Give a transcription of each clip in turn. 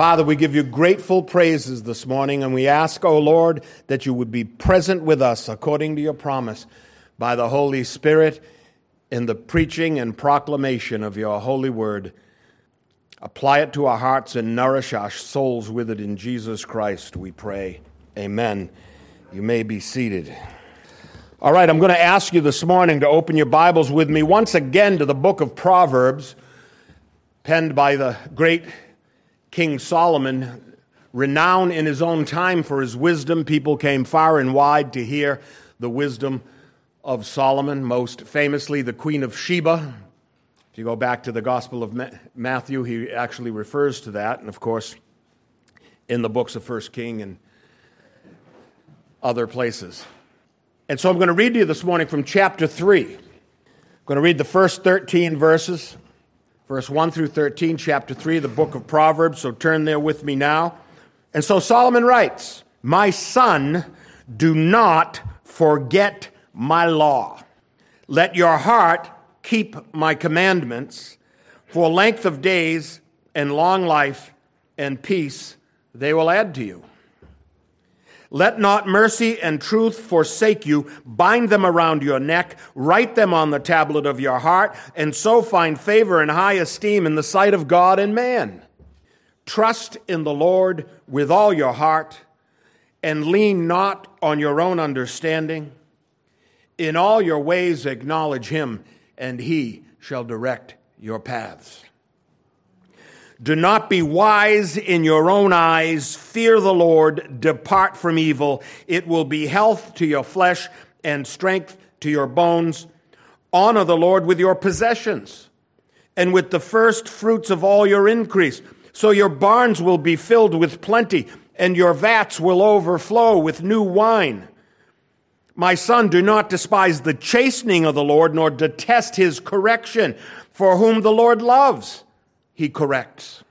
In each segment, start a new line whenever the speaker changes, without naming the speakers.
Father, we give you grateful praises this morning, and we ask, O Lord, that you would be present with us according to your promise by the Holy Spirit in the preaching and proclamation of your holy word. Apply it to our hearts and nourish our souls with it in Jesus Christ, we pray. Amen. You may be seated. All right, I'm going to ask you this morning to open your Bibles with me once again to the book of Proverbs, penned by the great King Solomon, renowned in his own time for his wisdom. People came far and wide to hear the wisdom of Solomon, most famously the Queen of Sheba. If you go back to the Gospel of Matthew, he actually refers to that, and of course, in the books of First King and other places. And so I'm going to read to you this morning from chapter 3. I'm going to read the first 13 verses verse 1 through 13, chapter 3 of the book of Proverbs. So turn there with me now. And so Solomon writes, My son, do not forget my law. Let your heart keep my commandments. For length of days and long life and peace they will add to you. Let not mercy and truth forsake you. Bind them around your neck. Write them on the tablet of your heart, and so find favor and high esteem in the sight of God and man. Trust in the Lord with all your heart, and lean not on your own understanding. In all your ways acknowledge him, and he shall direct your paths. Do not be wise in your own eyes. Fear the Lord. Depart from evil. It will be health to your flesh and strength to your bones. Honor the Lord with your possessions and with the first fruits of all your increase. So your barns will be filled with plenty and your vats will overflow with new wine. My son, do not despise the chastening of the Lord, nor detest his correction, for whom the Lord loves he corrects.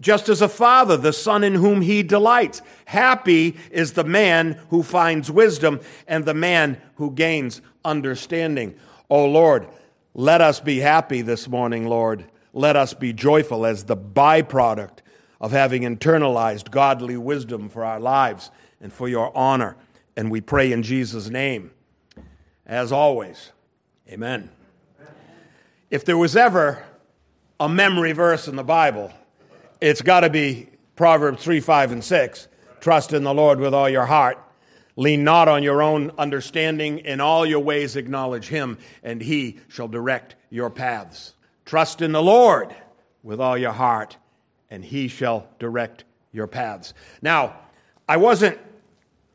Just as a father, the son in whom he delights. Happy is the man who finds wisdom and the man who gains understanding. O Lord, let us be happy this morning, Lord. Let us be joyful as the byproduct of having internalized godly wisdom for our lives and for your honor. And we pray in Jesus' name. As always, amen. If there was ever a memory verse in the Bible, it's got to be Proverbs 3, 5, and 6. Trust in the Lord with all your heart. Lean not on your own understanding. In all your ways acknowledge him, and he shall direct your paths. Trust in the Lord with all your heart, and he shall direct your paths. Now, I wasn't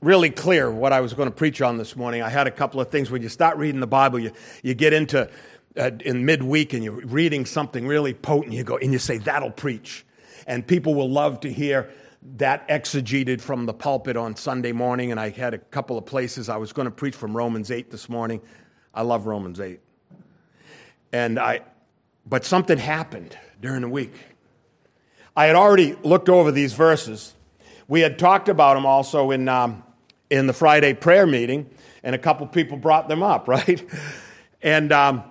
really clear what I was going to preach on this morning. I had a couple of things. When you start reading the Bible, you, you get into uh, in midweek and you're reading something really potent, you go and you say, That'll preach. And people will love to hear that exegeted from the pulpit on Sunday morning. And I had a couple of places I was going to preach from Romans 8 this morning. I love Romans 8. And I, but something happened during the week. I had already looked over these verses. We had talked about them also in, um, in the Friday prayer meeting, and a couple people brought them up, right? And um,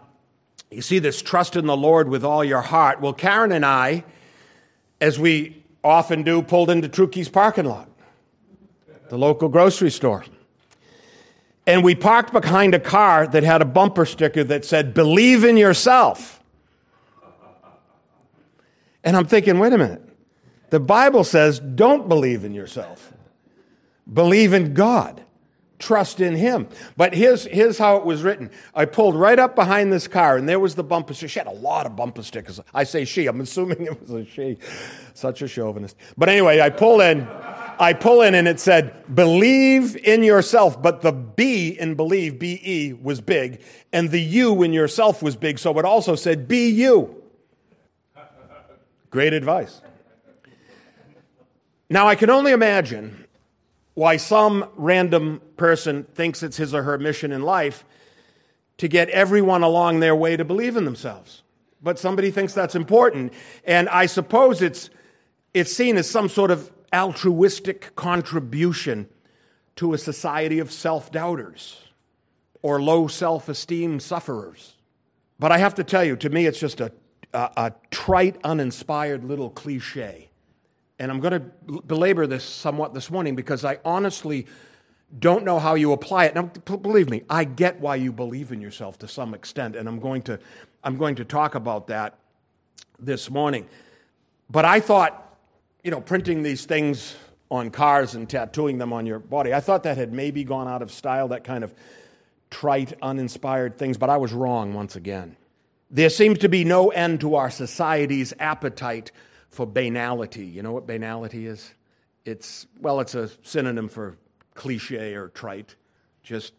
you see this trust in the Lord with all your heart. Well, Karen and I, as we often do, pulled into Trukey's parking lot, the local grocery store. And we parked behind a car that had a bumper sticker that said, Believe in yourself. And I'm thinking, wait a minute. The Bible says, don't believe in yourself, believe in God trust in him. But here's, here's how it was written. I pulled right up behind this car, and there was the bumper sticker. She had a lot of bumper stickers. I say she, I'm assuming it was a she. Such a chauvinist. But anyway, I pull in, I pull in, and it said, believe in yourself. But the B in believe, B E, was big, and the U in yourself was big, so it also said, be you. Great advice. Now, I can only imagine why some random person thinks it's his or her mission in life to get everyone along their way to believe in themselves. But somebody thinks that's important. And I suppose it's, it's seen as some sort of altruistic contribution to a society of self doubters or low self esteem sufferers. But I have to tell you, to me, it's just a, a, a trite, uninspired little cliche. And I'm going to belabor this somewhat this morning because I honestly don't know how you apply it. Now, believe me, I get why you believe in yourself to some extent, and I'm going to, I'm going to talk about that this morning. But I thought, you know, printing these things on cars and tattooing them on your body, I thought that had maybe gone out of style, that kind of trite, uninspired things, but I was wrong once again. There seems to be no end to our society's appetite for banality. You know what banality is? It's, well, it's a synonym for cliche or trite, just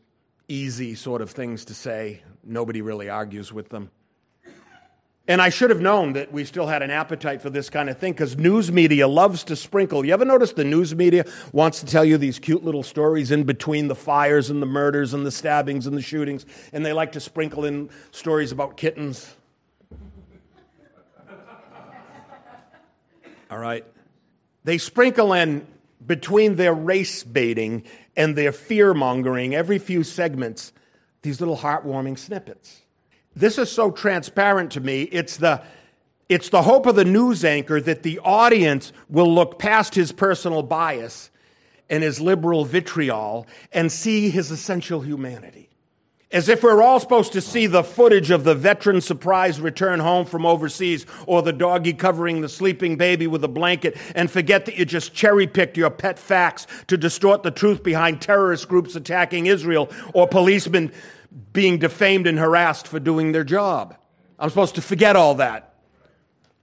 easy sort of things to say. Nobody really argues with them. And I should have known that we still had an appetite for this kind of thing because news media loves to sprinkle. You ever notice the news media wants to tell you these cute little stories in between the fires and the murders and the stabbings and the shootings, and they like to sprinkle in stories about kittens? All right. They sprinkle in between their race baiting and their fear mongering every few segments these little heartwarming snippets. This is so transparent to me. It's the, it's the hope of the news anchor that the audience will look past his personal bias and his liberal vitriol and see his essential humanity as if we're all supposed to see the footage of the veteran surprise return home from overseas or the doggy covering the sleeping baby with a blanket and forget that you just cherry picked your pet facts to distort the truth behind terrorist groups attacking Israel or policemen being defamed and harassed for doing their job. I'm supposed to forget all that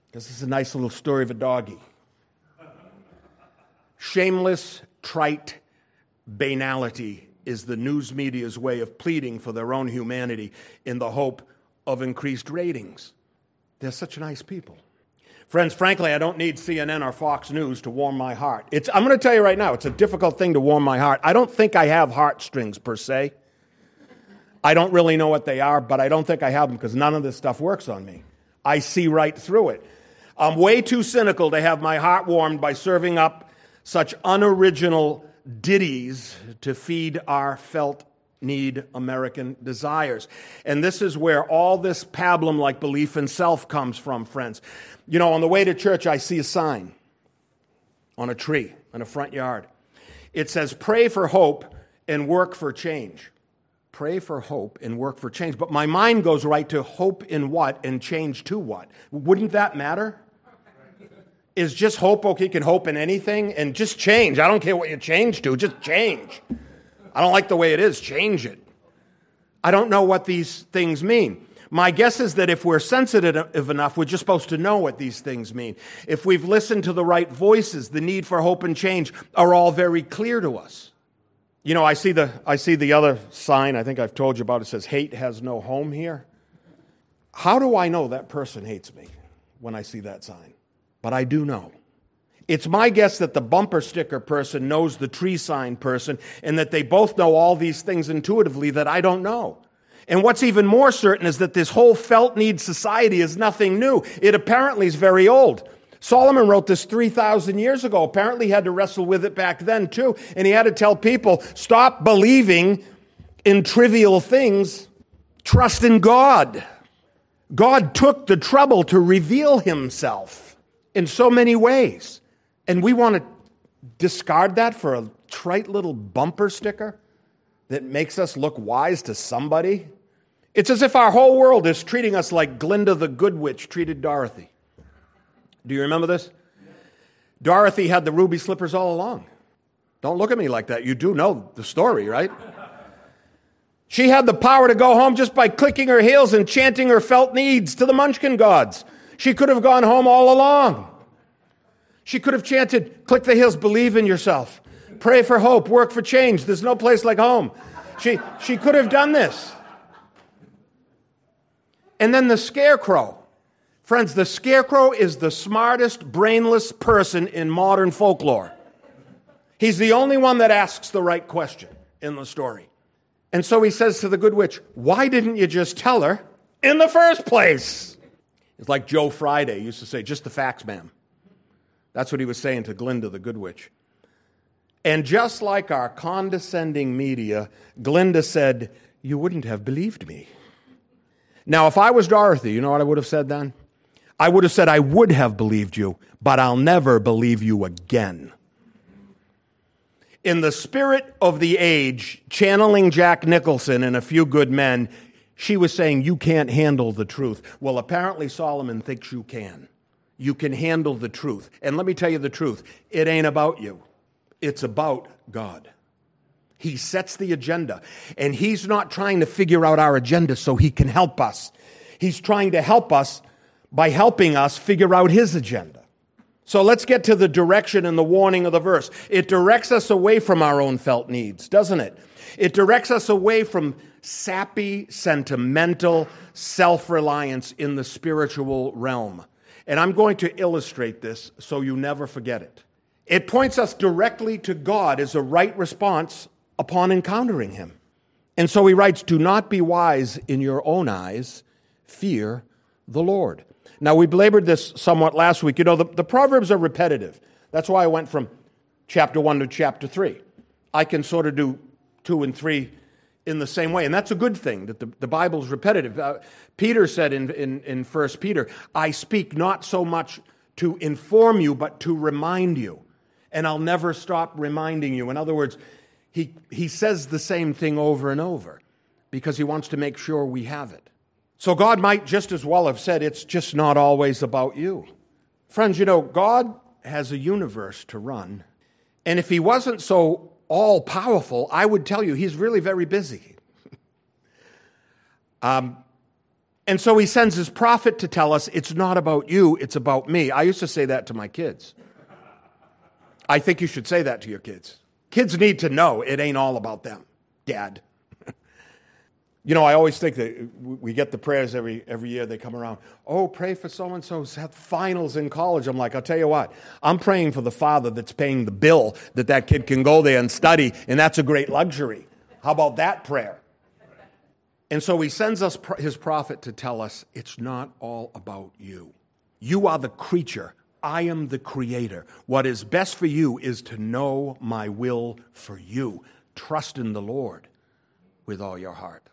because this is a nice little story of a doggy. Shameless, trite banality is the news media's way of pleading for their own humanity in the hope of increased ratings. They're such nice people. Friends, frankly, I don't need CNN or Fox News to warm my heart. It's, I'm going to tell you right now, it's a difficult thing to warm my heart. I don't think I have heartstrings per se. I don't really know what they are, but I don't think I have them because none of this stuff works on me. I see right through it. I'm way too cynical to have my heart warmed by serving up such unoriginal ditties to feed our felt need American desires. And this is where all this pablum like belief in self comes from, friends. You know, on the way to church, I see a sign on a tree in a front yard. It says, Pray for hope and work for change. Pray for hope and work for change. But my mind goes right to hope in what and change to what. Wouldn't that matter? Is just hope okay can hope in anything and just change. I don't care what you change to just change. I don't like the way it is change it. I don't know what these things mean. My guess is that if we're sensitive enough we're just supposed to know what these things mean. If we've listened to the right voices the need for hope and change are all very clear to us. You know i see the i see the other sign. I think i've told you about it says hate has no home here. How do i know that person hates me when i see that sign but I do know. It's my guess that the bumper sticker person knows the tree sign person and that they both know all these things intuitively that I don't know. And what's even more certain is that this whole felt need society is nothing new. It apparently is very old. Solomon wrote this 3,000 years ago. Apparently, he had to wrestle with it back then, too. And he had to tell people stop believing in trivial things, trust in God. God took the trouble to reveal himself in so many ways. And we want to discard that for a trite little bumper sticker that makes us look wise to somebody. It's as if our whole world is treating us like Glinda the Good Witch treated Dorothy. Do you remember this? Dorothy had the ruby slippers all along. Don't look at me like that. You do know the story, right? She had the power to go home just by clicking her heels and chanting her felt needs to the munchkin gods. She could have gone home all along. She could have chanted, Click the heels, believe in yourself, pray for hope, work for change. There's no place like home. She, she could have done this. And then the scarecrow. Friends, the scarecrow is the smartest, brainless person in modern folklore. He's the only one that asks the right question in the story. And so he says to the good witch, Why didn't you just tell her in the first place? It's like Joe Friday used to say, just the facts, ma'am. That's what he was saying to Glinda, the good witch. And just like our condescending media, Glinda said, You wouldn't have believed me. Now, if I was Dorothy, you know what I would have said then? I would have said, I would have believed you, but I'll never believe you again. In the spirit of the age, channeling Jack Nicholson and a few good men, she was saying, You can't handle the truth. Well, apparently Solomon thinks you can. You can handle the truth. And let me tell you the truth it ain't about you, it's about God. He sets the agenda, and He's not trying to figure out our agenda so He can help us. He's trying to help us by helping us figure out His agenda. So let's get to the direction and the warning of the verse. It directs us away from our own felt needs, doesn't it? It directs us away from sappy, sentimental self reliance in the spiritual realm. And I'm going to illustrate this so you never forget it. It points us directly to God as a right response upon encountering Him. And so he writes, Do not be wise in your own eyes, fear the Lord. Now, we belabored this somewhat last week. You know, the, the Proverbs are repetitive. That's why I went from chapter 1 to chapter 3. I can sort of do 2 and 3 in the same way. And that's a good thing that the, the Bible's repetitive. Uh, Peter said in, in, in 1 Peter, I speak not so much to inform you, but to remind you. And I'll never stop reminding you. In other words, he, he says the same thing over and over because he wants to make sure we have it. So God might just as well have said, It's just not always about you. Friends, you know, God has a universe to run. And if he wasn't so all powerful, I would tell you he's really very busy. um, and so he sends his prophet to tell us it's not about you, it's about me. I used to say that to my kids. I think you should say that to your kids. Kids need to know it ain't all about them, dad. You know, I always think that we get the prayers every, every year they come around. Oh, pray for so and so's finals in college. I'm like, I'll tell you what, I'm praying for the father that's paying the bill that that kid can go there and study, and that's a great luxury. How about that prayer? And so he sends us his prophet to tell us it's not all about you. You are the creature. I am the creator. What is best for you is to know my will for you. Trust in the Lord with all your heart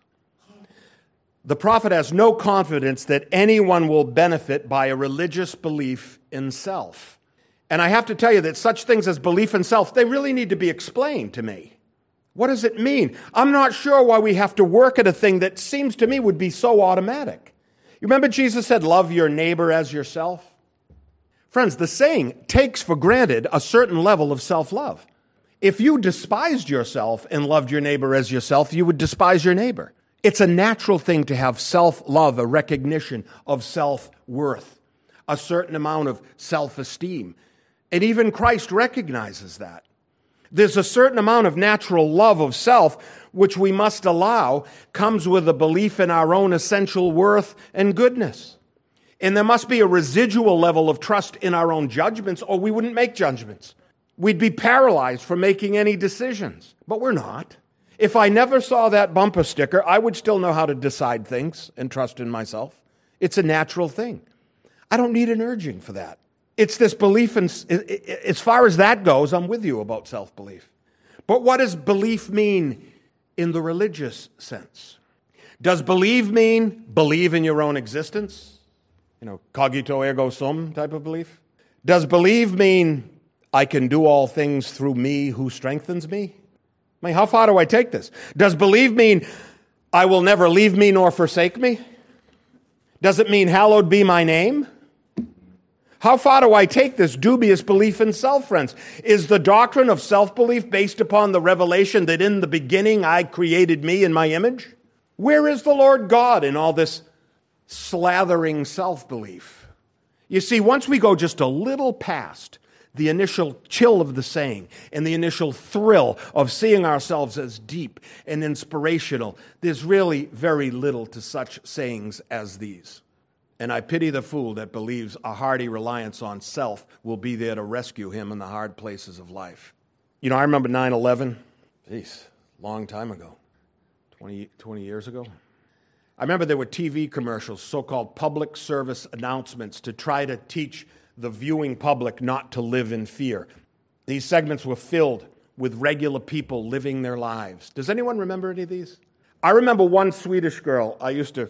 the prophet has no confidence that anyone will benefit by a religious belief in self. And I have to tell you that such things as belief in self, they really need to be explained to me. What does it mean? I'm not sure why we have to work at a thing that seems to me would be so automatic. You remember Jesus said, Love your neighbor as yourself? Friends, the saying takes for granted a certain level of self love. If you despised yourself and loved your neighbor as yourself, you would despise your neighbor. It's a natural thing to have self love, a recognition of self worth, a certain amount of self esteem. And even Christ recognizes that. There's a certain amount of natural love of self which we must allow comes with a belief in our own essential worth and goodness. And there must be a residual level of trust in our own judgments, or we wouldn't make judgments. We'd be paralyzed from making any decisions, but we're not. If I never saw that bumper sticker, I would still know how to decide things and trust in myself. It's a natural thing. I don't need an urging for that. It's this belief in, as far as that goes, I'm with you about self belief. But what does belief mean in the religious sense? Does believe mean believe in your own existence? You know, cogito ergo sum type of belief? Does believe mean I can do all things through me who strengthens me? Mean, how far do I take this? Does believe mean I will never leave me nor forsake me? Does it mean hallowed be my name? How far do I take this dubious belief in self, friends? Is the doctrine of self belief based upon the revelation that in the beginning I created me in my image? Where is the Lord God in all this slathering self belief? You see, once we go just a little past the initial chill of the saying and the initial thrill of seeing ourselves as deep and inspirational, there's really very little to such sayings as these. And I pity the fool that believes a hearty reliance on self will be there to rescue him in the hard places of life. You know, I remember 9 11. Jeez, long time ago, 20, 20 years ago. I remember there were TV commercials, so called public service announcements, to try to teach the viewing public not to live in fear. These segments were filled with regular people living their lives. Does anyone remember any of these? I remember one Swedish girl I used to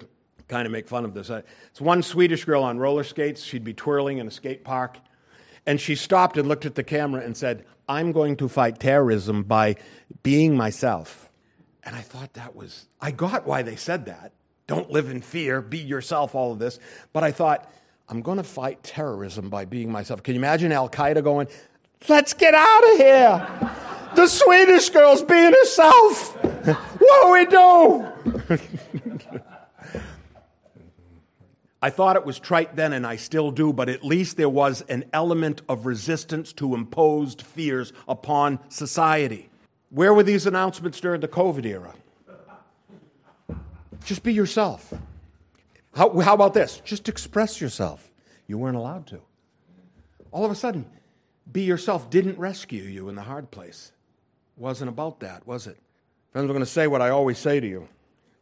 kind of make fun of this. It's one Swedish girl on roller skates. She'd be twirling in a skate park. And she stopped and looked at the camera and said, I'm going to fight terrorism by being myself. And I thought that was, I got why they said that. Don't live in fear, be yourself, all of this. But I thought, I'm going to fight terrorism by being myself. Can you imagine Al Qaeda going, let's get out of here? The Swedish girl's being herself. What do we do? I thought it was trite then, and I still do, but at least there was an element of resistance to imposed fears upon society. Where were these announcements during the COVID era? Just be yourself. How, how about this? Just express yourself. You weren't allowed to. All of a sudden, be yourself didn't rescue you in the hard place. Wasn't about that, was it? Friends, I'm going to say what I always say to you.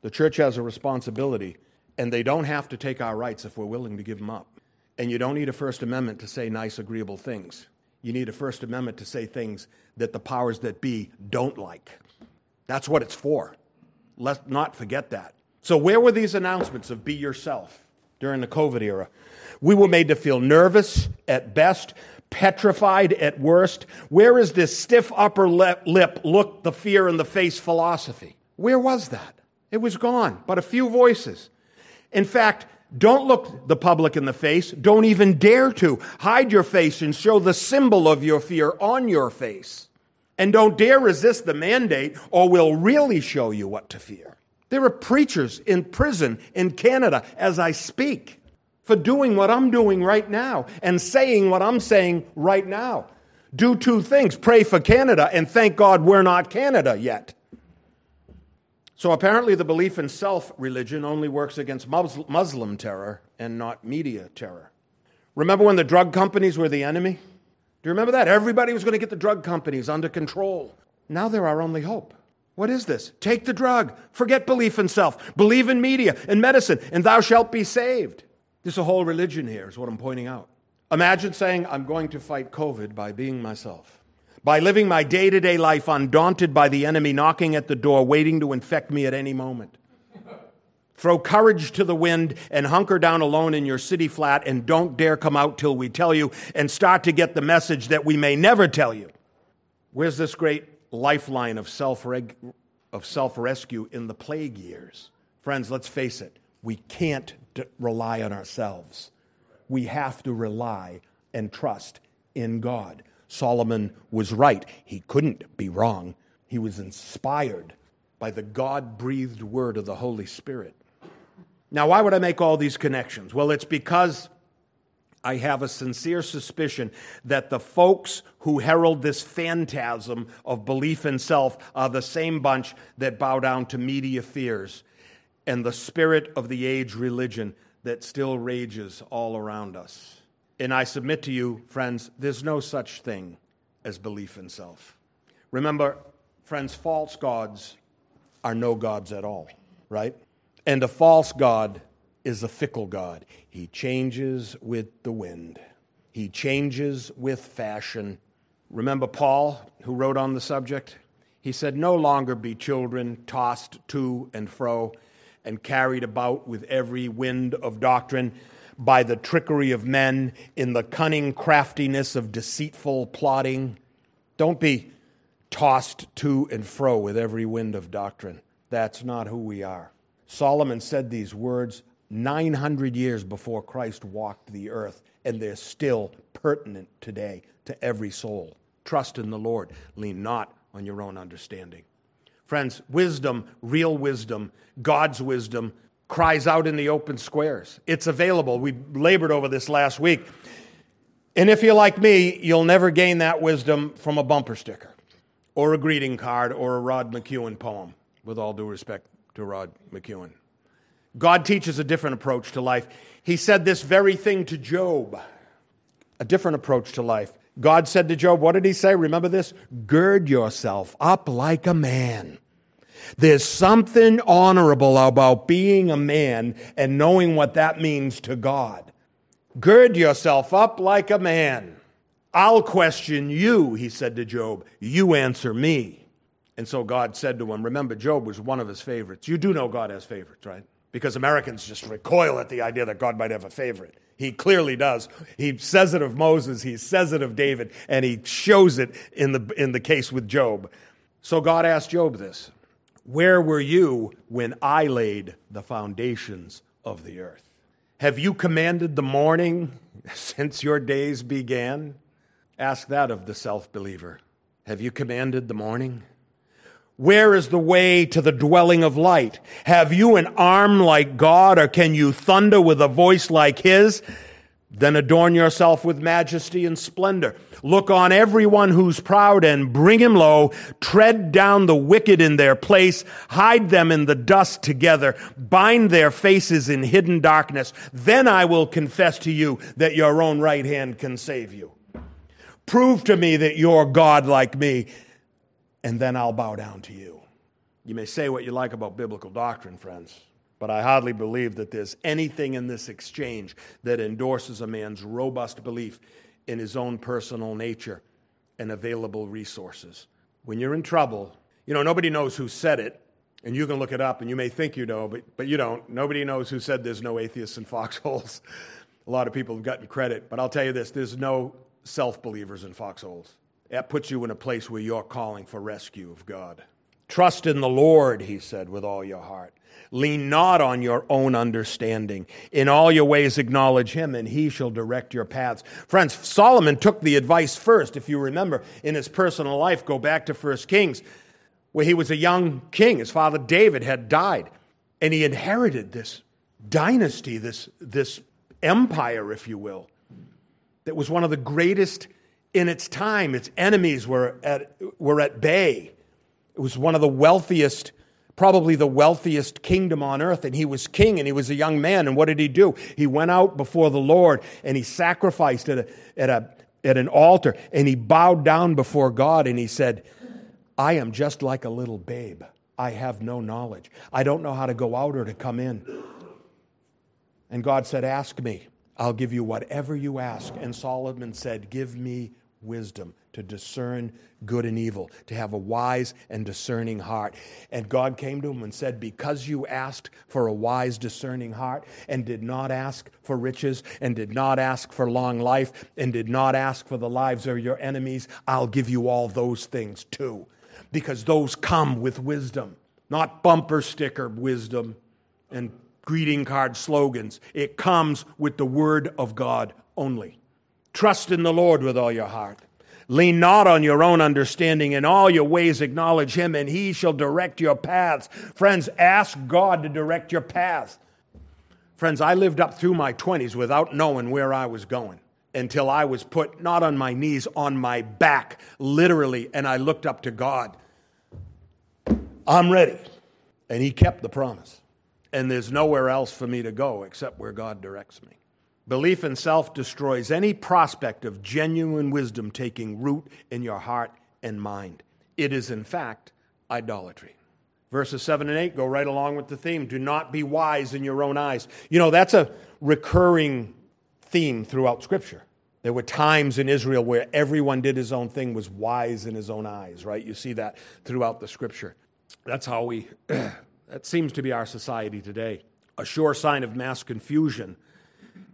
The church has a responsibility and they don't have to take our rights if we're willing to give them up. And you don't need a First Amendment to say nice, agreeable things. You need a First Amendment to say things that the powers that be don't like. That's what it's for. Let's not forget that. So, where were these announcements of be yourself during the COVID era? We were made to feel nervous at best, petrified at worst. Where is this stiff upper lip, look the fear in the face philosophy? Where was that? It was gone, but a few voices. In fact, don't look the public in the face. Don't even dare to. Hide your face and show the symbol of your fear on your face. And don't dare resist the mandate, or we'll really show you what to fear. There are preachers in prison in Canada as I speak for doing what I'm doing right now and saying what I'm saying right now. Do two things pray for Canada and thank God we're not Canada yet. So apparently, the belief in self religion only works against Muslim terror and not media terror. Remember when the drug companies were the enemy? Do you remember that? Everybody was going to get the drug companies under control. Now they're our only hope. What is this? Take the drug. Forget belief in self. Believe in media and medicine, and thou shalt be saved. There's a whole religion here, is what I'm pointing out. Imagine saying, I'm going to fight COVID by being myself by living my day to day life undaunted by the enemy knocking at the door, waiting to infect me at any moment. Throw courage to the wind and hunker down alone in your city flat and don't dare come out till we tell you and start to get the message that we may never tell you. Where's this great lifeline of self of self rescue in the plague years? Friends, let's face it, we can't d- rely on ourselves. We have to rely and trust in God. Solomon was right. He couldn't be wrong. He was inspired by the God breathed word of the Holy Spirit. Now, why would I make all these connections? Well, it's because I have a sincere suspicion that the folks who herald this phantasm of belief in self are the same bunch that bow down to media fears and the spirit of the age religion that still rages all around us. And I submit to you, friends, there's no such thing as belief in self. Remember, friends, false gods are no gods at all, right? And a false God is a fickle God. He changes with the wind, he changes with fashion. Remember Paul, who wrote on the subject? He said, No longer be children tossed to and fro and carried about with every wind of doctrine by the trickery of men, in the cunning craftiness of deceitful plotting. Don't be tossed to and fro with every wind of doctrine. That's not who we are. Solomon said these words 900 years before Christ walked the earth, and they're still pertinent today to every soul. Trust in the Lord, lean not on your own understanding. Friends, wisdom, real wisdom, God's wisdom, cries out in the open squares. It's available. We labored over this last week. And if you're like me, you'll never gain that wisdom from a bumper sticker or a greeting card or a Rod McKuen poem, with all due respect to Rod McKuen. God teaches a different approach to life. He said this very thing to Job, a different approach to life. God said to Job, What did he say? Remember this? Gird yourself up like a man. There's something honorable about being a man and knowing what that means to God. Gird yourself up like a man. I'll question you, he said to Job. You answer me. And so God said to him, Remember, Job was one of his favorites. You do know God has favorites, right? Because Americans just recoil at the idea that God might have a favorite. He clearly does. He says it of Moses, he says it of David, and he shows it in the, in the case with Job. So God asked Job this Where were you when I laid the foundations of the earth? Have you commanded the morning since your days began? Ask that of the self believer. Have you commanded the morning? Where is the way to the dwelling of light? Have you an arm like God, or can you thunder with a voice like His? Then adorn yourself with majesty and splendor. Look on everyone who's proud and bring him low. Tread down the wicked in their place. Hide them in the dust together. Bind their faces in hidden darkness. Then I will confess to you that your own right hand can save you. Prove to me that you're God like me, and then I'll bow down to you. You may say what you like about biblical doctrine, friends, but I hardly believe that there's anything in this exchange that endorses a man's robust belief in his own personal nature and available resources. When you're in trouble, you know, nobody knows who said it, and you can look it up, and you may think you know, but, but you don't. Nobody knows who said there's no atheists in foxholes. A lot of people have gotten credit, but I'll tell you this there's no self believers in foxholes. That puts you in a place where you're calling for rescue of God. Trust in the Lord, he said, with all your heart. Lean not on your own understanding. In all your ways acknowledge him, and he shall direct your paths. Friends, Solomon took the advice first, if you remember, in his personal life. Go back to 1 Kings, where he was a young king. His father David had died, and he inherited this dynasty, this, this empire, if you will that was one of the greatest in its time. Its enemies were at, were at bay. It was one of the wealthiest, probably the wealthiest kingdom on earth. And he was king and he was a young man. And what did he do? He went out before the Lord and he sacrificed at, a, at, a, at an altar and he bowed down before God and he said, I am just like a little babe. I have no knowledge. I don't know how to go out or to come in. And God said, Ask me. I'll give you whatever you ask. And Solomon said, Give me wisdom to discern good and evil, to have a wise and discerning heart. And God came to him and said, Because you asked for a wise, discerning heart, and did not ask for riches, and did not ask for long life, and did not ask for the lives of your enemies, I'll give you all those things too. Because those come with wisdom, not bumper sticker wisdom and greeting card slogans. It comes with the Word of God only. Trust in the Lord with all your heart. Lean not on your own understanding. In all your ways acknowledge Him, and He shall direct your paths. Friends, ask God to direct your paths. Friends, I lived up through my 20s without knowing where I was going until I was put not on my knees, on my back, literally, and I looked up to God. I'm ready. And He kept the promise and there's nowhere else for me to go except where God directs me. Belief in self destroys any prospect of genuine wisdom taking root in your heart and mind. It is, in fact, idolatry. Verses 7 and 8 go right along with the theme do not be wise in your own eyes. You know, that's a recurring theme throughout Scripture. There were times in Israel where everyone did his own thing, was wise in his own eyes, right? You see that throughout the Scripture. That's how we That seems to be our society today. A sure sign of mass confusion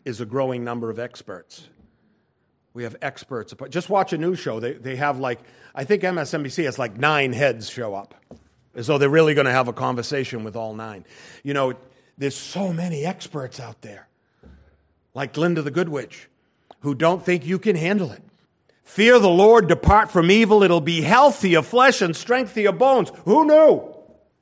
is a growing number of experts. We have experts. Just watch a news show. They, they have like, I think MSNBC has like nine heads show up, as though they're really going to have a conversation with all nine. You know, there's so many experts out there, like Glinda the Good Witch, who don't think you can handle it. Fear the Lord, depart from evil. It'll be health to your flesh and strength to your bones. Who knew?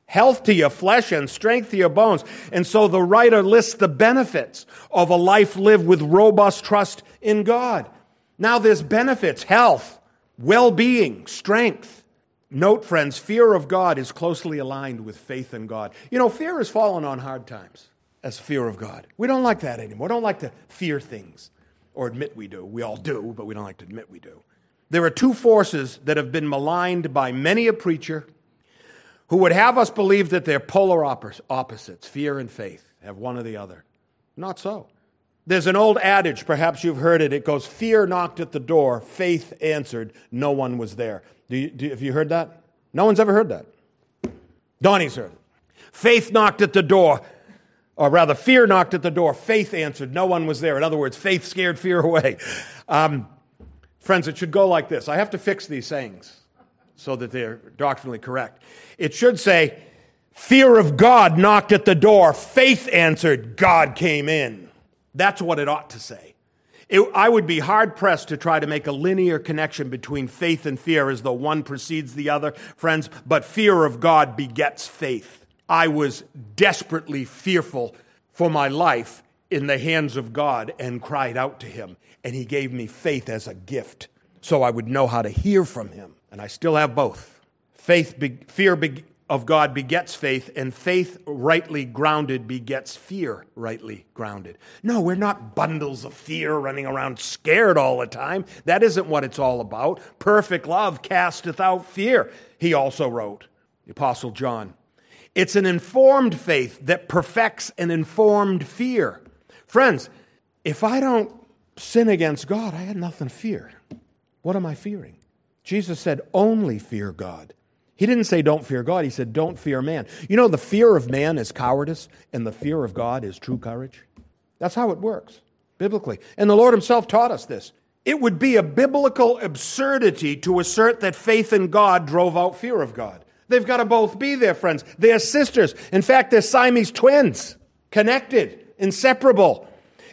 Health to your flesh and strength to your bones. And so the writer lists the benefits of a life lived with robust trust in God. Now there's benefits, health, well-being, strength. Note, friends, fear of God is closely aligned with faith in God. You know, fear has fallen on hard times as fear of God. We don't like that anymore. We don't like to fear things or admit we do. We all do, but we don't like to admit we do. There are two forces that have been maligned by many a preacher who would have us believe that they're polar opposites, fear and faith, have one or the other. Not so. There's an old adage, perhaps you've heard it. It goes, Fear knocked at the door, faith answered, no one was there. Do you, do, have you heard that? No one's ever heard that. Donnie's heard it. Faith knocked at the door. Or rather, fear knocked at the door. Faith answered. No one was there. In other words, faith scared fear away. Um, friends, it should go like this. I have to fix these sayings so that they're doctrinally correct. It should say, Fear of God knocked at the door. Faith answered. God came in. That's what it ought to say. It, I would be hard pressed to try to make a linear connection between faith and fear as though one precedes the other, friends, but fear of God begets faith. I was desperately fearful for my life in the hands of God and cried out to Him, and He gave me faith as a gift so I would know how to hear from Him. And I still have both. Faith, be, fear, be, of God begets faith, and faith rightly grounded begets fear rightly grounded. No, we're not bundles of fear running around scared all the time. That isn't what it's all about. Perfect love casteth out fear, he also wrote, the Apostle John. It's an informed faith that perfects an informed fear. Friends, if I don't sin against God, I had nothing to fear. What am I fearing? Jesus said, only fear God. He didn't say don't fear God, he said don't fear man. You know, the fear of man is cowardice, and the fear of God is true courage. That's how it works, biblically. And the Lord himself taught us this. It would be a biblical absurdity to assert that faith in God drove out fear of God. They've got to both be there, friends. They're sisters. In fact, they're Siamese twins, connected, inseparable.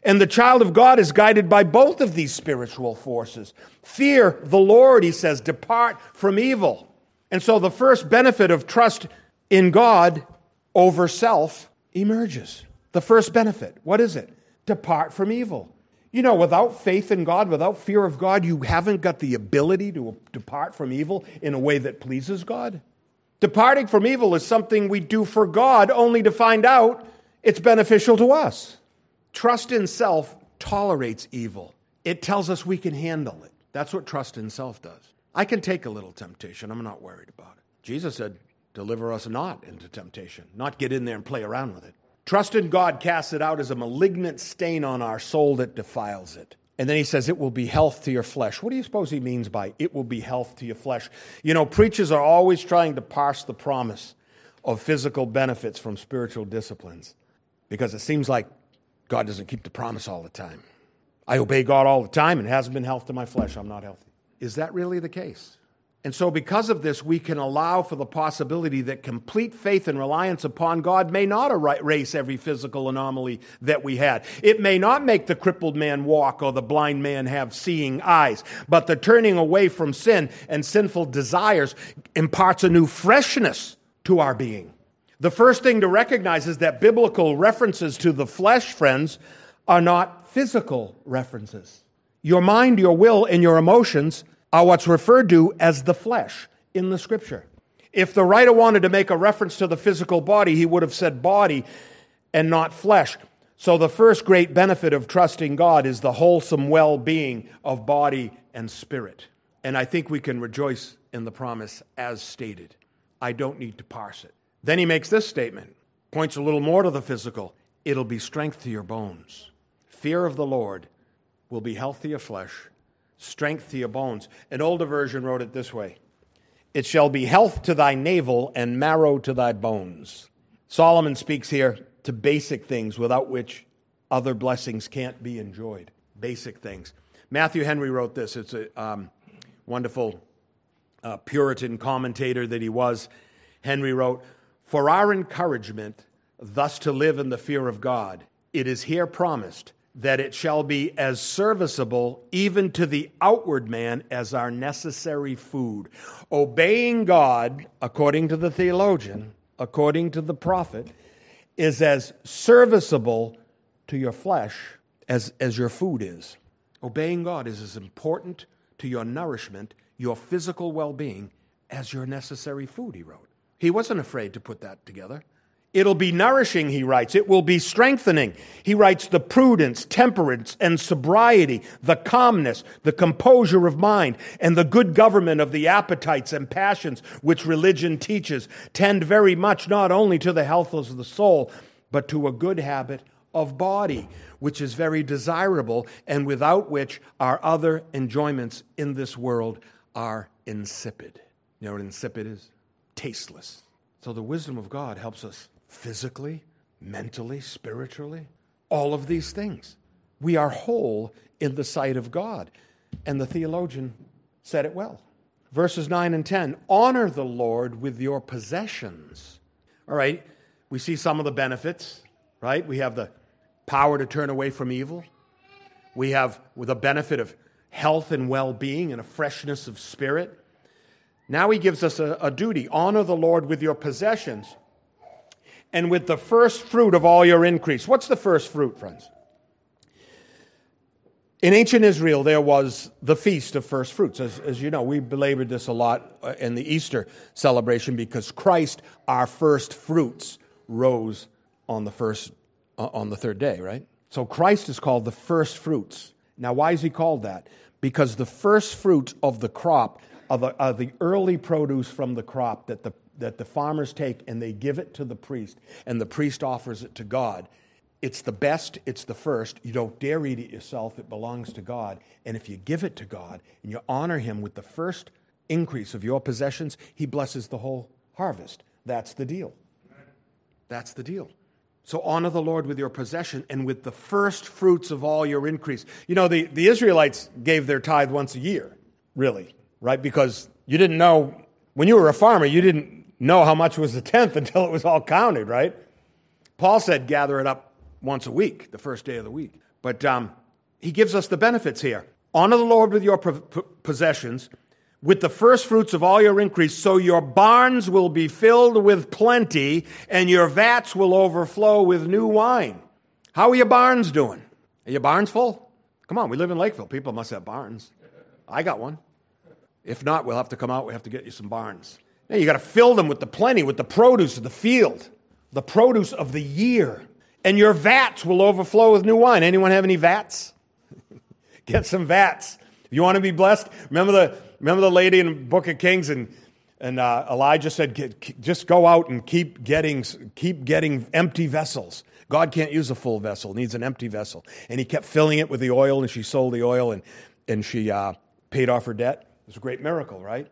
And the child of God is guided by both of these spiritual forces. Fear the Lord, he says, depart from evil. And so the first benefit of trust in God over self emerges. The first benefit. What is it? Depart from evil. You know, without faith in God, without fear of God, you haven't got the ability to depart from evil in a way that pleases God. Departing from evil is something we do for God only to find out it's beneficial to us. Trust in self tolerates evil, it tells us we can handle it. That's what trust in self does. I can take a little temptation. I'm not worried about it. Jesus said, Deliver us not into temptation, not get in there and play around with it. Trust in God casts it out as a malignant stain on our soul that defiles it. And then he says, It will be health to your flesh. What do you suppose he means by it will be health to your flesh? You know, preachers are always trying to parse the promise of physical benefits from spiritual disciplines because it seems like God doesn't keep the promise all the time. I obey God all the time and hasn't been health to my flesh. I'm not healthy. Is that really the case? And so, because of this, we can allow for the possibility that complete faith and reliance upon God may not erase every physical anomaly that we had. It may not make the crippled man walk or the blind man have seeing eyes, but the turning away from sin and sinful desires imparts a new freshness to our being. The first thing to recognize is that biblical references to the flesh, friends, are not physical references. Your mind, your will, and your emotions are what's referred to as the flesh in the scripture. If the writer wanted to make a reference to the physical body, he would have said body and not flesh. So, the first great benefit of trusting God is the wholesome well being of body and spirit. And I think we can rejoice in the promise as stated. I don't need to parse it. Then he makes this statement, points a little more to the physical it'll be strength to your bones. Fear of the Lord will be health to your flesh, strength to your bones. An older version wrote it this way It shall be health to thy navel and marrow to thy bones. Solomon speaks here to basic things without which other blessings can't be enjoyed. Basic things. Matthew Henry wrote this. It's a um, wonderful uh, Puritan commentator that he was. Henry wrote, For our encouragement, thus to live in the fear of God, it is here promised that it shall be as serviceable even to the outward man as our necessary food. Obeying God, according to the theologian, according to the prophet, is as serviceable to your flesh as, as your food is. Obeying God is as important to your nourishment, your physical well being, as your necessary food, he wrote. He wasn't afraid to put that together. It'll be nourishing, he writes. It will be strengthening. He writes the prudence, temperance, and sobriety, the calmness, the composure of mind, and the good government of the appetites and passions which religion teaches tend very much not only to the health of the soul, but to a good habit of body, which is very desirable and without which our other enjoyments in this world are insipid. You know what insipid is? Tasteless. So the wisdom of God helps us physically, mentally, spiritually, all of these things. We are whole in the sight of God. And the theologian said it well. Verses 9 and 10 honor the Lord with your possessions. All right, we see some of the benefits, right? We have the power to turn away from evil. We have the benefit of health and well being and a freshness of spirit. Now he gives us a, a, duty honor the Lord with your possessions and with the first fruit of all your increase. What's the first fruit, friends? In ancient Israel, there was the feast of first fruits. As, as, you know, we belabored this a lot uh, in the Easter celebration because Christ, our first fruits, rose on the first uh, on the third day, right? So Christ is called the first fruits. Now, why is he called that? Because the first fruits of the crop are the, are the early produce from the crop that the that the farmers take and they give it to the priest, and the priest offers it to God. It's the best, it's the first. You don't dare eat it yourself, it belongs to God. And if you give it to God and you honor Him with the first increase of your possessions, He blesses the whole harvest. That's the deal. That's the deal. So honor the Lord with your possession and with the first fruits of all your increase. You know, the, the Israelites gave their tithe once a year, really, right? Because you didn't know, when you were a farmer, you didn't know how much was the tenth until it was all counted, right? Paul said, gather it up once a week, the first day of the week. But um, he gives us the benefits here. Honor the Lord with your possessions, with the first fruits of all your increase, so your barns will be filled with plenty, and your vats will overflow with new wine. How are your barns doing? Are your barns full? Come on, we live in Lakeville. People must have barns. I got one. If not, we'll have to come out. We have to get you some barns. Now you got to fill them with the plenty, with the produce of the field, the produce of the year and your vats will overflow with new wine. Anyone have any vats? Get some vats. If you want to be blessed, remember the, remember the lady in the Book of Kings and, and uh, Elijah said, just go out and keep getting, keep getting empty vessels. God can't use a full vessel, needs an empty vessel. And he kept filling it with the oil, and she sold the oil and, and she uh, paid off her debt. It was a great miracle, right?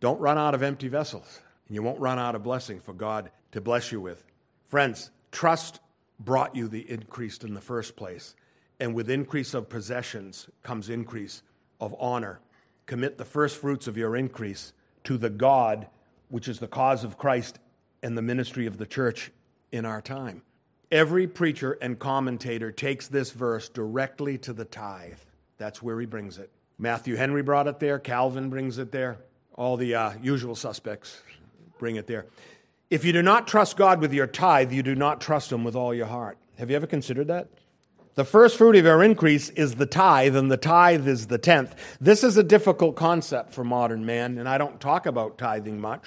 Don't run out of empty vessels, and you won't run out of blessing for God to bless you with. Friends, trust brought you the increase in the first place. And with increase of possessions comes increase of honor. Commit the first fruits of your increase to the God, which is the cause of Christ and the ministry of the church in our time. Every preacher and commentator takes this verse directly to the tithe. That's where he brings it. Matthew Henry brought it there, Calvin brings it there, all the uh, usual suspects bring it there. If you do not trust God with your tithe, you do not trust Him with all your heart. Have you ever considered that? The first fruit of your increase is the tithe, and the tithe is the tenth. This is a difficult concept for modern man, and I don't talk about tithing much.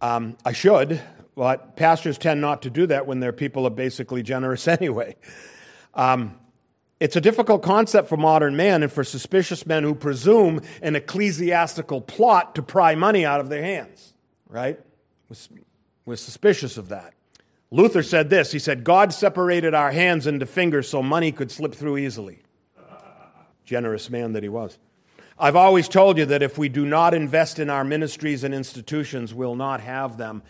Um, I should, but pastors tend not to do that when their people are basically generous anyway. Um, it's a difficult concept for modern man and for suspicious men who presume an ecclesiastical plot to pry money out of their hands, right? was suspicious of that. Luther said this He said, God separated our hands into fingers so money could slip through easily. Generous man that he was. I've always told you that if we do not invest in our ministries and institutions, we'll not have them.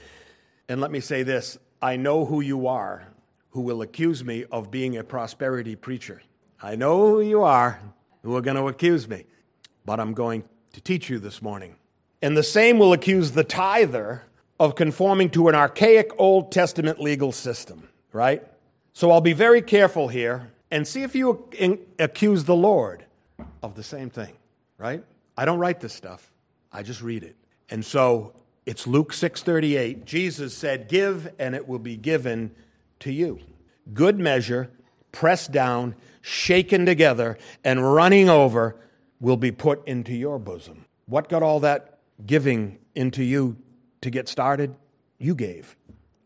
And let me say this I know who you are who will accuse me of being a prosperity preacher. I know who you are who are going to accuse me, but I'm going to teach you this morning. And the same will accuse the tither of conforming to an archaic Old Testament legal system, right? So I'll be very careful here and see if you accuse the Lord of the same thing, right? I don't write this stuff. I just read it. And so it's Luke 6:38. Jesus said, "Give and it will be given to you. Good measure, pressed down, shaken together and running over will be put into your bosom." What got all that giving into you to get started, you gave.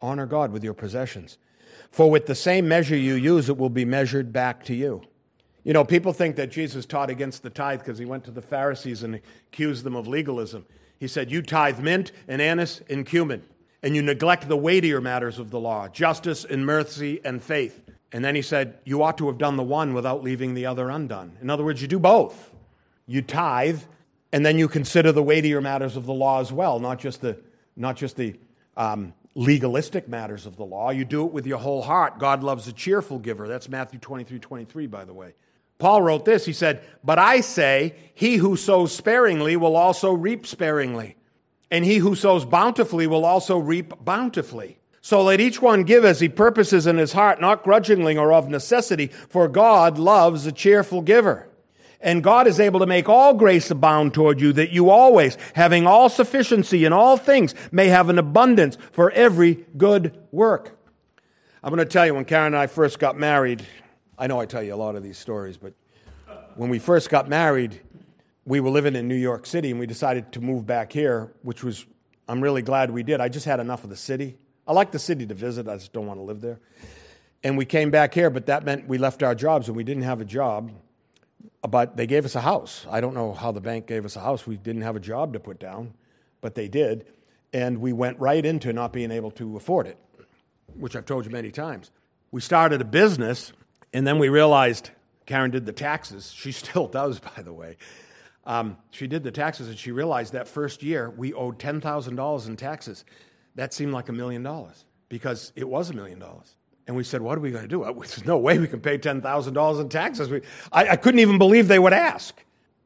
Honor God with your possessions. For with the same measure you use, it will be measured back to you. You know, people think that Jesus taught against the tithe because he went to the Pharisees and accused them of legalism. He said, You tithe mint and anise and cumin, and you neglect the weightier matters of the law justice and mercy and faith. And then he said, You ought to have done the one without leaving the other undone. In other words, you do both. You tithe, and then you consider the weightier matters of the law as well, not just the not just the um, legalistic matters of the law. You do it with your whole heart. God loves a cheerful giver. That's Matthew 23 23, by the way. Paul wrote this. He said, But I say, he who sows sparingly will also reap sparingly, and he who sows bountifully will also reap bountifully. So let each one give as he purposes in his heart, not grudgingly or of necessity, for God loves a cheerful giver. And God is able to make all grace abound toward you, that you always, having all sufficiency in all things, may have an abundance for every good work. I'm going to tell you, when Karen and I first got married, I know I tell you a lot of these stories, but when we first got married, we were living in New York City and we decided to move back here, which was, I'm really glad we did. I just had enough of the city. I like the city to visit, I just don't want to live there. And we came back here, but that meant we left our jobs and we didn't have a job but they gave us a house. I don't know how the bank gave us a house. We didn't have a job to put down, but they did. And we went right into not being able to afford it, which I've told you many times. We started a business, and then we realized Karen did the taxes. She still does, by the way. Um, she did the taxes, and she realized that first year we owed $10,000 in taxes. That seemed like a million dollars because it was a million dollars. And we said, What are we going to do? There's no way we can pay $10,000 in taxes. We, I, I, couldn't even believe they would ask.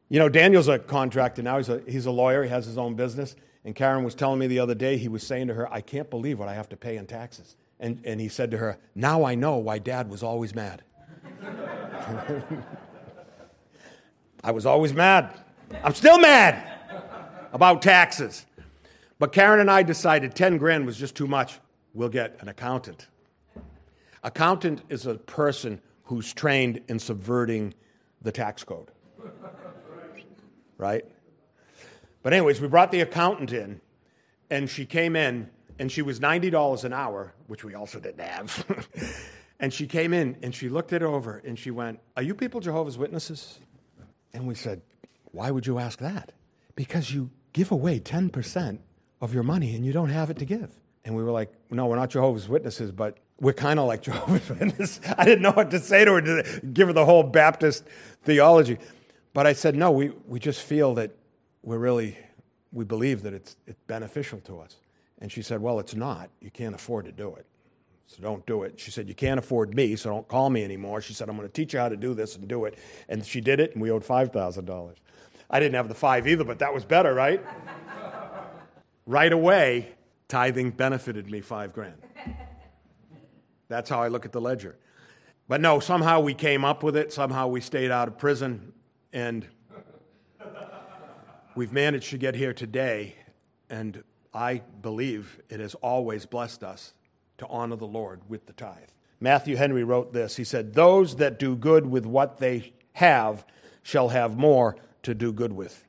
You know, Daniel's a contractor now, he's a, he's a lawyer, he has his own business. And Karen was telling me the other day, he was saying to her, I can't believe what I have to pay in taxes. And, and he said to her, Now I know why dad was always mad. I was always mad. I'm still mad about taxes. But Karen and I decided 10 grand was just too much. We'll get an accountant. Accountant is a person who's trained in subverting the tax code. Right? But, anyways, we brought the accountant in, and she came in, and she was $90 an hour, which we also didn't have. and she came in, and she looked it over, and she went, Are you people Jehovah's Witnesses? And we said, Why would you ask that? Because you give away 10% of your money and you don't have it to give. And we were like, No, we're not Jehovah's Witnesses, but we're kind of like Jehovah's Witnesses. I didn't know what to say to her to give her the whole Baptist theology. But I said, no, we, we just feel that we're really, we believe that it's, it's beneficial to us. And she said, well, it's not. You can't afford to do it. So don't do it. She said, You can't afford me, so don't call me anymore. She said, I'm going to teach you how to do this and do it. And she did it, and we owed $5,000. I didn't have the five either, but that was better, right? Right away, tithing benefited me five grand. That's how I look at the ledger. But no, somehow we came up with it. Somehow we stayed out of prison. And we've managed to get here today. And I believe it has always blessed us to honor the Lord with the tithe. Matthew Henry wrote this He said, Those that do good with what they have shall have more to do good with.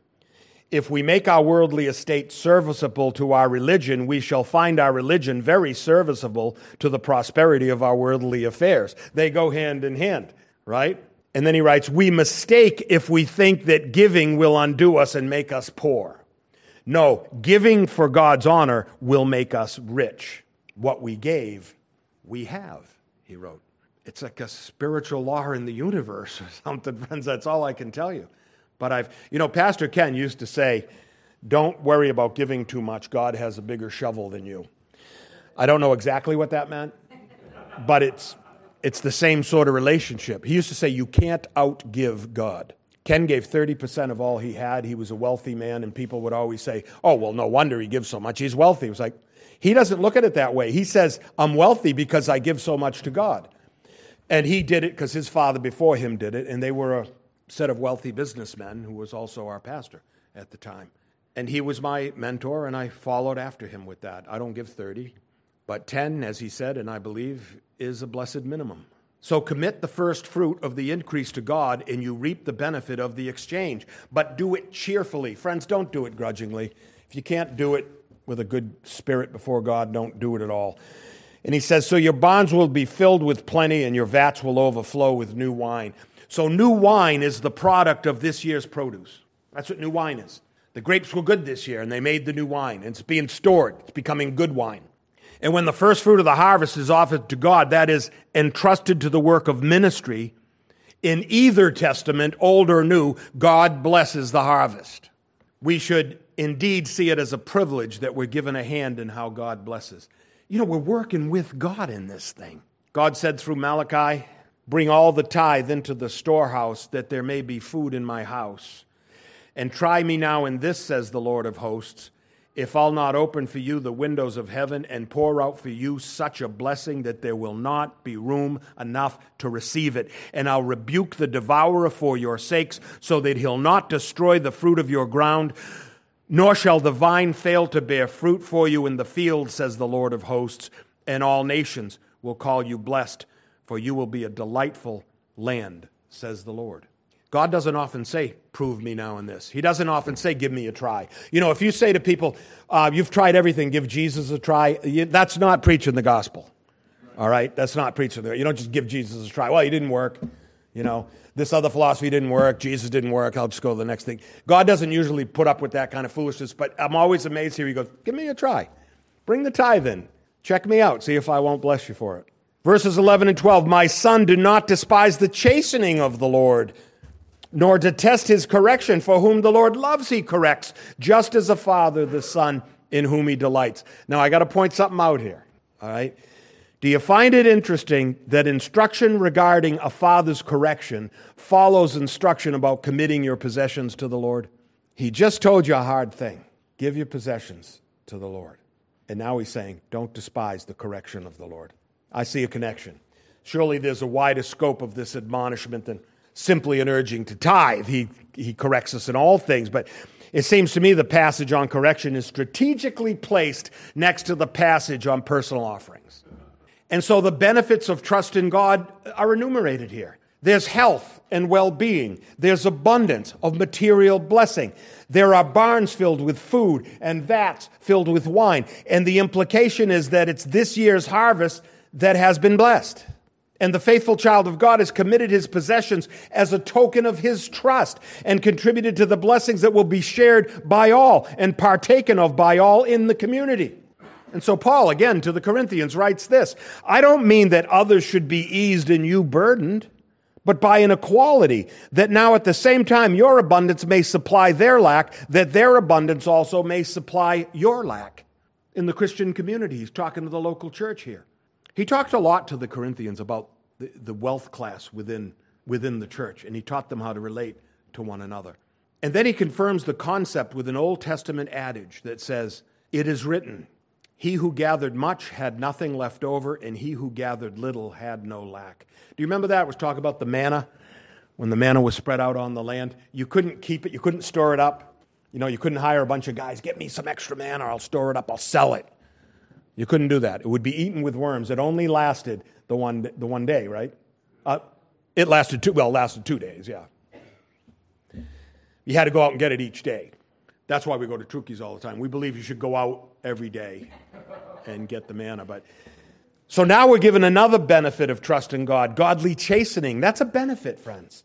If we make our worldly estate serviceable to our religion, we shall find our religion very serviceable to the prosperity of our worldly affairs. They go hand in hand, right? And then he writes, We mistake if we think that giving will undo us and make us poor. No, giving for God's honor will make us rich. What we gave, we have, he wrote. It's like a spiritual law in the universe or something, friends. That's all I can tell you. But I've, you know, Pastor Ken used to say, don't worry about giving too much. God has a bigger shovel than you. I don't know exactly what that meant, but it's, it's the same sort of relationship. He used to say, you can't outgive God. Ken gave 30% of all he had. He was a wealthy man, and people would always say, oh, well, no wonder he gives so much. He's wealthy. It was like, he doesn't look at it that way. He says, I'm wealthy because I give so much to God. And he did it because his father before him did it, and they were a set of wealthy businessmen who was also our pastor at the time. And he was my mentor, and I followed after him with that. I don't give 30, but 10, as he said, and I believe, is a blessed minimum. So commit the first fruit of the increase to God, and you reap the benefit of the exchange. But do it cheerfully. Friends, don't do it grudgingly. If you can't do it with a good spirit before God, don't do it at all. And he says, So your barns will be filled with plenty, and your vats will overflow with new wine. So, new wine is the product of this year's produce. That's what new wine is. The grapes were good this year, and they made the new wine. And it's being stored, it's becoming good wine. And when the first fruit of the harvest is offered to God, that is entrusted to the work of ministry, in either testament, old or new, God blesses the harvest. We should indeed see it as a privilege that we're given a hand in how God blesses. You know, we're working with God in this thing. God said through Malachi, Bring all the tithe into the storehouse, that there may be food in my house. And try me now in this, says the Lord of hosts, if I'll not open for you the windows of heaven and pour out for you such a blessing that there will not be room enough to receive it. And I'll rebuke the devourer for your sakes, so that he'll not destroy the fruit of your ground, nor shall the vine fail to bear fruit for you in the field, says the Lord of hosts. And all nations will call you blessed, for you will be a delightful land, says the Lord. God doesn't often say, prove me now in this. He doesn't often say, give me a try. You know, if you say to people, uh, you've tried everything, give Jesus a try, you, that's not preaching the gospel. All right? That's not preaching the You don't just give Jesus a try. Well, he didn't work. You know, this other philosophy didn't work. Jesus didn't work. I'll just go to the next thing. God doesn't usually put up with that kind of foolishness, but I'm always amazed here. He goes, give me a try. Bring the tithe in. Check me out. See if I won't bless you for it. Verses 11 and 12 My son, do not despise the chastening of the Lord nor detest his correction, for whom the Lord loves, he corrects, just as a father the son in whom he delights. Now, I got to point something out here, all right? Do you find it interesting that instruction regarding a father's correction follows instruction about committing your possessions to the Lord? He just told you a hard thing give your possessions to the Lord. And now he's saying, don't despise the correction of the Lord. I see a connection. Surely there's a wider scope of this admonishment than simply an urging to tithe. He, he corrects us in all things, but it seems to me the passage on correction is strategically placed next to the passage on personal offerings. And so the benefits of trust in God are enumerated here. There's health and well being, there's abundance of material blessing. There are barns filled with food and vats filled with wine. And the implication is that it's this year's harvest that has been blessed. And the faithful child of God has committed his possessions as a token of his trust and contributed to the blessings that will be shared by all and partaken of by all in the community. And so, Paul, again to the Corinthians, writes this I don't mean that others should be eased and you burdened, but by an equality, that now at the same time your abundance may supply their lack, that their abundance also may supply your lack. In the Christian community, he's talking to the local church here. He talked a lot to the Corinthians about the, the wealth class within, within the church, and he taught them how to relate to one another. And then he confirms the concept with an Old Testament adage that says, It is written, He who gathered much had nothing left over, and he who gathered little had no lack. Do you remember that? It was talking about the manna, when the manna was spread out on the land. You couldn't keep it, you couldn't store it up. You know, you couldn't hire a bunch of guys, get me some extra manna, I'll store it up, I'll sell it. You couldn't do that. It would be eaten with worms. It only lasted the one, the one day, right? Uh, it lasted two, well, lasted two days, yeah. You had to go out and get it each day. That's why we go to Trucchi's all the time. We believe you should go out every day and get the manna. But so now we're given another benefit of trust in God, godly chastening. That's a benefit, friends.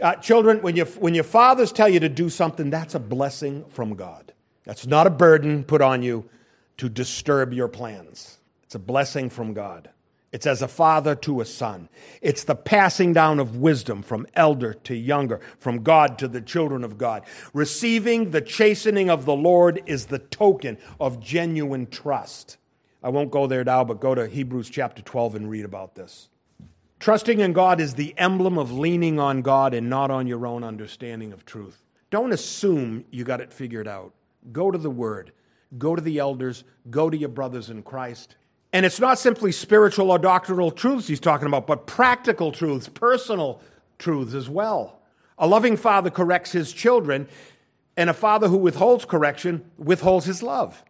Uh, children, when, you, when your fathers tell you to do something, that's a blessing from God. That's not a burden put on you to disturb your plans. It's a blessing from God. It's as a father to a son. It's the passing down of wisdom from elder to younger, from God to the children of God. Receiving the chastening of the Lord is the token of genuine trust. I won't go there now, but go to Hebrews chapter 12 and read about this. Trusting in God is the emblem of leaning on God and not on your own understanding of truth. Don't assume you got it figured out. Go to the Word go to the elders, go to your brothers in Christ. And it's not simply spiritual or doctrinal truths he's talking about, but practical truths, personal truths as well. A loving father corrects his children, and a father who withholds correction withholds his love,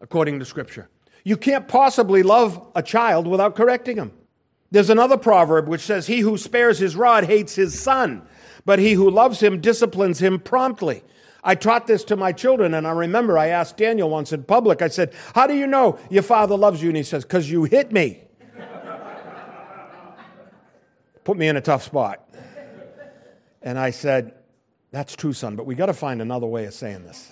according to Scripture. You can't possibly love a child without correcting him. There's another proverb which says, He who spares his rod hates his son, but he who loves him disciplines him promptly. I taught this to my children, and I remember I asked Daniel once in public, I said, How do you know your father loves you? And he says, Because you hit me. Put me in a tough spot. And I said, That's true, son, but we got to find another way of saying this.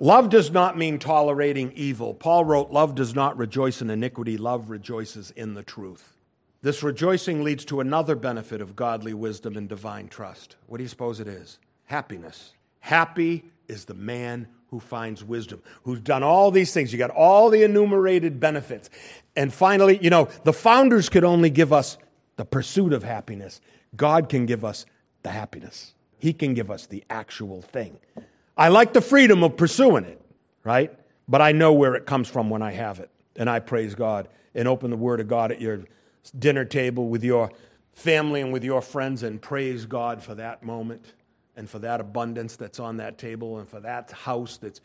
Love does not mean tolerating evil. Paul wrote, Love does not rejoice in iniquity, love rejoices in the truth. This rejoicing leads to another benefit of godly wisdom and divine trust. What do you suppose it is? Happiness. Happy is the man who finds wisdom, who's done all these things. You got all the enumerated benefits. And finally, you know, the founders could only give us the pursuit of happiness. God can give us the happiness. He can give us the actual thing. I like the freedom of pursuing it, right? But I know where it comes from when I have it. And I praise God and open the Word of God at your dinner table with your family and with your friends and praise God for that moment and for that abundance that's on that table and for that house that's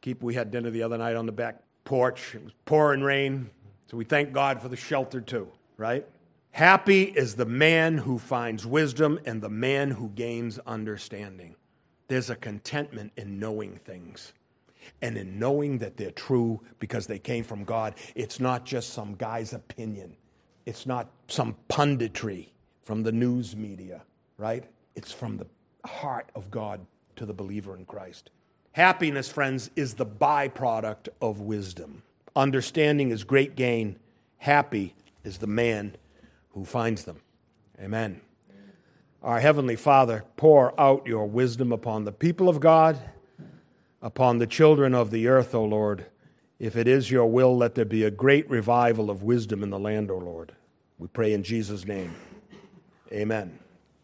keep we had dinner the other night on the back porch. It was pouring rain. So we thank god for the shelter too right? Happy is the man who finds wisdom and the man who gains understanding. There's a contentment in knowing things and in knowing that they're true because they came from god. It's not just some guy's opinion. It's not some punditry from the news media right? It's from the heart of God to the believer in Christ. Happiness, friends, is the byproduct of wisdom. Understanding is great gain. Happy is the man who finds them. Amen. Our Heavenly Father, pour out your wisdom upon the people of God, upon the children of the earth, O Lord. If it is your will, let there be a great revival of wisdom in the land, O Lord. We pray in Jesus' name. Amen.